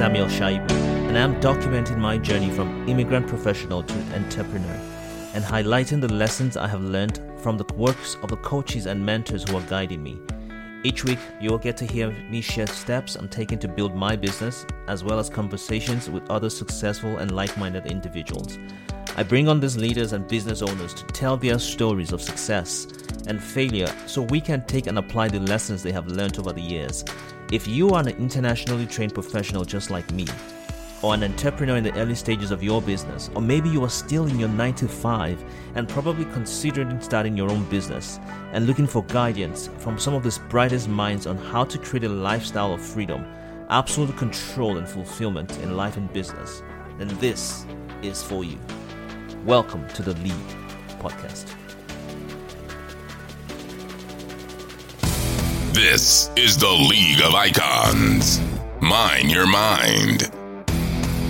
Samuel Shaibu, and I'm documenting my journey from immigrant professional to entrepreneur and highlighting the lessons I have learned from the works of the coaches and mentors who are guiding me. Each week, you will get to hear me share steps I'm taking to build my business, as well as conversations with other successful and like minded individuals. I bring on these leaders and business owners to tell their stories of success and failure so we can take and apply the lessons they have learned over the years. If you are an internationally trained professional just like me, or an entrepreneur in the early stages of your business, or maybe you are still in your 9 to 5 and probably considering starting your own business and looking for guidance from some of the brightest minds on how to create a lifestyle of freedom, absolute control, and fulfillment in life and business, then this is for you. Welcome to the Lead Podcast. This is the League of Icons. Mind your mind.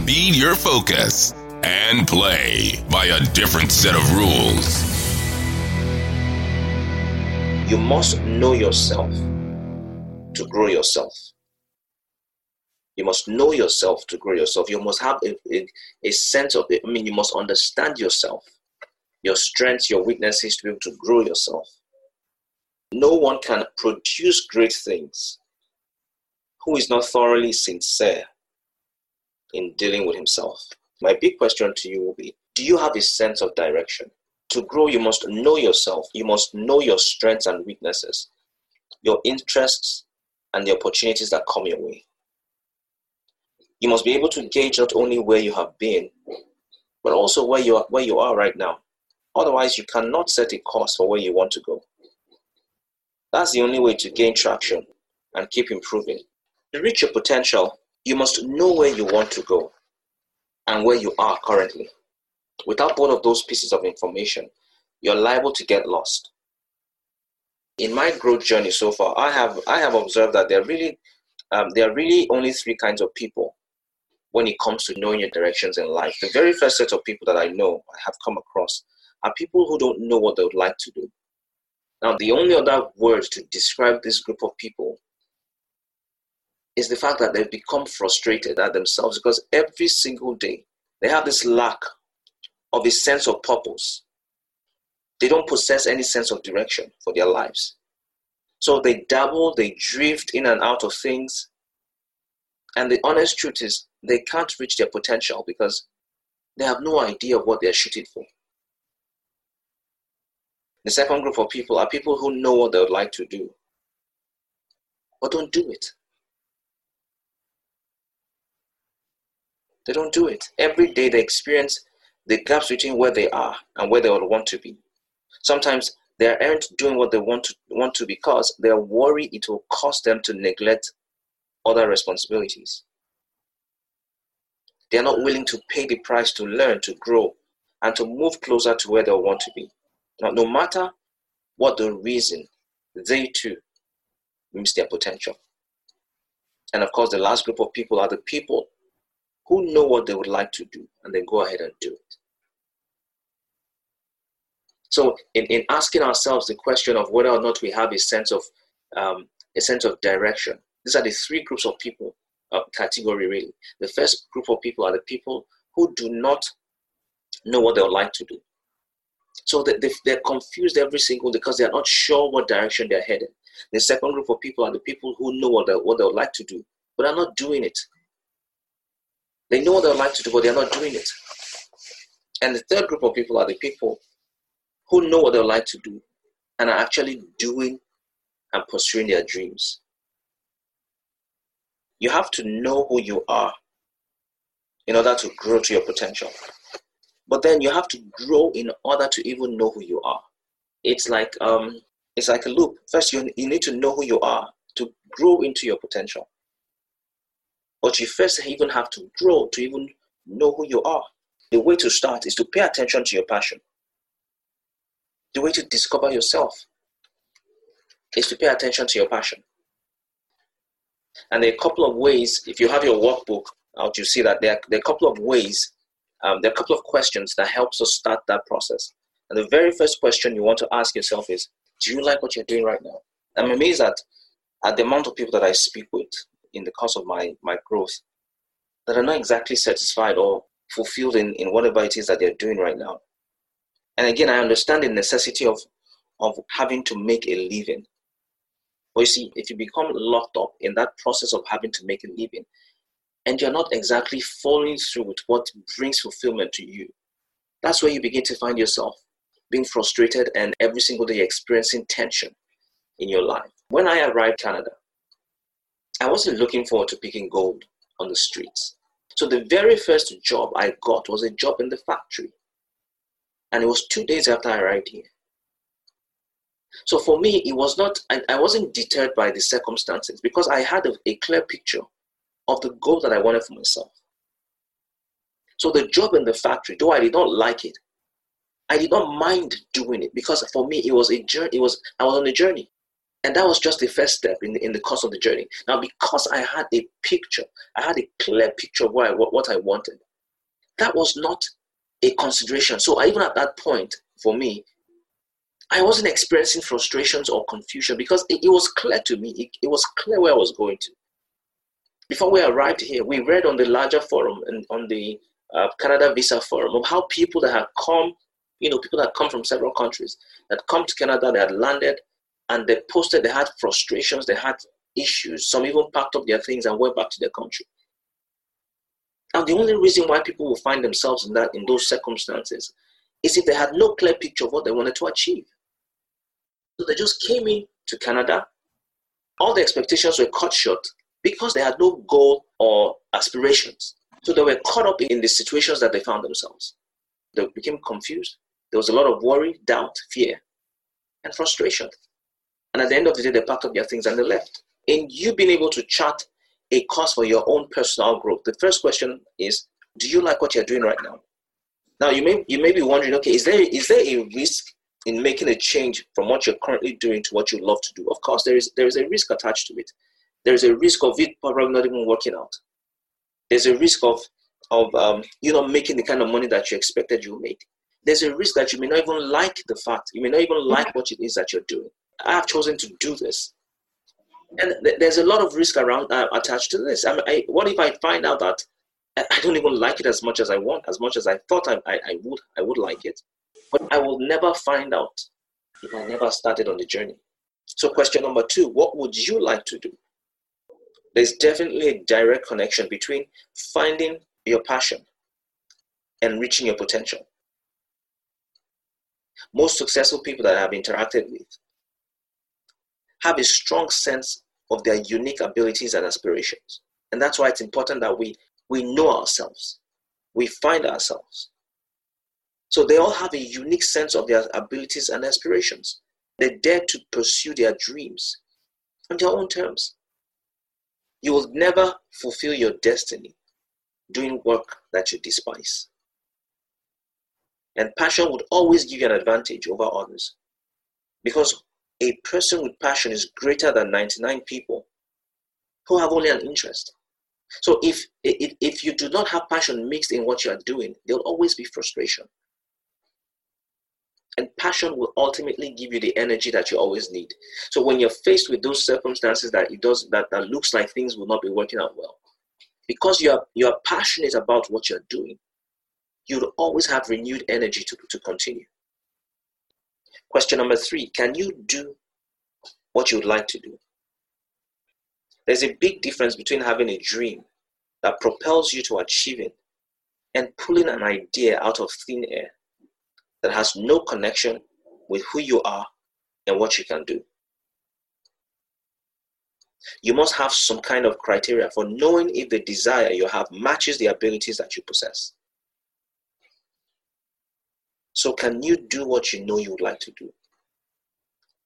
Feed your focus and play by a different set of rules. You must know yourself to grow yourself. You must know yourself to grow yourself. You must have a, a, a sense of it. I mean, you must understand yourself, your strengths, your weaknesses to be able to grow yourself. No one can produce great things who is not thoroughly sincere in dealing with himself. My big question to you will be Do you have a sense of direction? To grow, you must know yourself. You must know your strengths and weaknesses, your interests, and the opportunities that come your way. You must be able to gauge not only where you have been, but also where you are, where you are right now. Otherwise, you cannot set a course for where you want to go. That's the only way to gain traction and keep improving. To reach your potential, you must know where you want to go and where you are currently. Without both of those pieces of information, you're liable to get lost. In my growth journey so far, I have I have observed that there are really um, there are really only three kinds of people when it comes to knowing your directions in life. The very first set of people that I know I have come across are people who don't know what they would like to do. Now, the only other word to describe this group of people is the fact that they've become frustrated at themselves because every single day they have this lack of a sense of purpose. They don't possess any sense of direction for their lives. So they dabble, they drift in and out of things. And the honest truth is, they can't reach their potential because they have no idea what they're shooting for. The second group of people are people who know what they would like to do, but don't do it. They don't do it. Every day they experience the gaps between where they are and where they would want to be. Sometimes they aren't doing what they want to want to because they are worried it will cost them to neglect other responsibilities. They are not willing to pay the price to learn, to grow, and to move closer to where they want to be. Now, no matter what the reason, they too miss their potential. And of course, the last group of people are the people who know what they would like to do and then go ahead and do it. So, in, in asking ourselves the question of whether or not we have a sense of um, a sense of direction, these are the three groups of people uh, category really. The first group of people are the people who do not know what they would like to do. So they, they, they're confused every single because they're not sure what direction they're headed. The second group of people are the people who know what they, what they would like to do, but are not doing it. They know what they would like to do, but they're not doing it. And the third group of people are the people who know what they would like to do and are actually doing and pursuing their dreams. You have to know who you are in order to grow to your potential. But then you have to grow in order to even know who you are. It's like um, it's like a loop. First, you, you need to know who you are to grow into your potential. But you first even have to grow to even know who you are. The way to start is to pay attention to your passion. The way to discover yourself is to pay attention to your passion. And there are a couple of ways, if you have your workbook out, you see that there are, there are a couple of ways um, there are a couple of questions that helps us start that process. And the very first question you want to ask yourself is, do you like what you're doing right now? I'm amazed at, at the amount of people that I speak with in the course of my, my growth. that are not exactly satisfied or fulfilled in, in whatever it is that they're doing right now. And again, I understand the necessity of, of having to make a living. But you see, if you become locked up in that process of having to make a living, and you're not exactly following through with what brings fulfillment to you, that's where you begin to find yourself being frustrated and every single day experiencing tension in your life. When I arrived Canada, I wasn't looking forward to picking gold on the streets. So the very first job I got was a job in the factory. And it was two days after I arrived here. So for me, it was not, I, I wasn't deterred by the circumstances because I had a, a clear picture of the goal that I wanted for myself. So the job in the factory, though I did not like it, I did not mind doing it because for me it was a journey. It was I was on a journey, and that was just the first step in the, in the course of the journey. Now, because I had a picture, I had a clear picture of what I, what, I wanted. That was not a consideration. So even at that point, for me, I wasn't experiencing frustrations or confusion because it, it was clear to me. It, it, was clear where I was going to. Before we arrived here, we read on the larger forum and on the uh, Canada Visa Forum of how people that had come you know, people that come from several countries that come to Canada, they had landed and they posted, they had frustrations, they had issues. Some even packed up their things and went back to their country. Now, the only reason why people will find themselves in that in those circumstances is if they had no clear picture of what they wanted to achieve. So they just came in to Canada. All the expectations were cut short because they had no goal or aspirations. So they were caught up in the situations that they found themselves. They became confused. There was a lot of worry, doubt, fear, and frustration. And at the end of the day, they packed up their things and they left. In you being able to chart a course for your own personal growth, the first question is, do you like what you're doing right now? Now you may you may be wondering, okay, is there is there a risk in making a change from what you're currently doing to what you love to do? Of course, there is there is a risk attached to it. There is a risk of it probably not even working out. There's a risk of of um, you know making the kind of money that you expected you make there's a risk that you may not even like the fact, you may not even like what it is that you're doing. I have chosen to do this. And th- there's a lot of risk around uh, attached to this. I mean, I, what if I find out that I don't even like it as much as I want, as much as I thought I, I, I would, I would like it, but I will never find out if I never started on the journey. So, question number two: What would you like to do? There's definitely a direct connection between finding your passion and reaching your potential most successful people that I have interacted with have a strong sense of their unique abilities and aspirations. And that's why it's important that we, we know ourselves, we find ourselves. So they all have a unique sense of their abilities and aspirations. They dare to pursue their dreams on their own terms. You will never fulfill your destiny doing work that you despise. And passion would always give you an advantage over others. Because a person with passion is greater than 99 people who have only an interest. So if, if, if you do not have passion mixed in what you are doing, there'll always be frustration. And passion will ultimately give you the energy that you always need. So when you're faced with those circumstances that it does that, that looks like things will not be working out well, because you are you are passionate about what you're doing, you'll always have renewed energy to, to continue. Question number three Can you do what you would like to do? There's a big difference between having a dream that propels you to achieving and pulling an idea out of thin air that has no connection with who you are and what you can do. You must have some kind of criteria for knowing if the desire you have matches the abilities that you possess. So, can you do what you know you would like to do?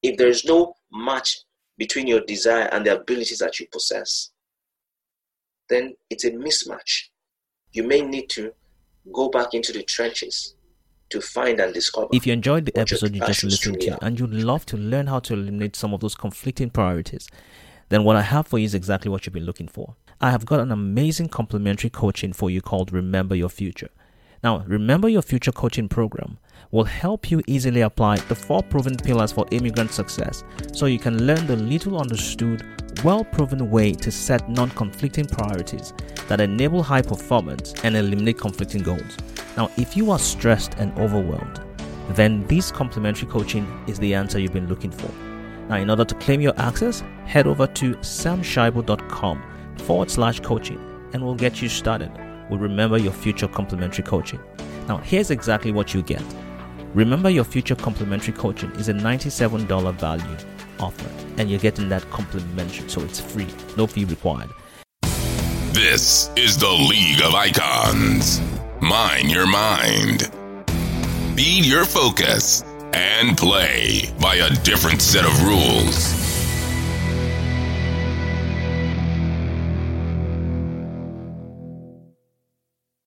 If there is no match between your desire and the abilities that you possess, then it's a mismatch. You may need to go back into the trenches to find and discover. If you enjoyed the episode you just listened to and you'd love to learn how to eliminate some of those conflicting priorities, then what I have for you is exactly what you've been looking for. I have got an amazing complimentary coaching for you called Remember Your Future. Now, remember your future coaching program will help you easily apply the four proven pillars for immigrant success so you can learn the little understood, well proven way to set non conflicting priorities that enable high performance and eliminate conflicting goals. Now, if you are stressed and overwhelmed, then this complimentary coaching is the answer you've been looking for. Now, in order to claim your access, head over to samshaibu.com forward slash coaching and we'll get you started We'll remember your future complimentary coaching. Now, here's exactly what you get. Remember your future complimentary coaching is a $97 value offer, and you're getting that complimentary, so it's free, no fee required. This is the League of Icons. Mine your mind. Be your focus and play by a different set of rules.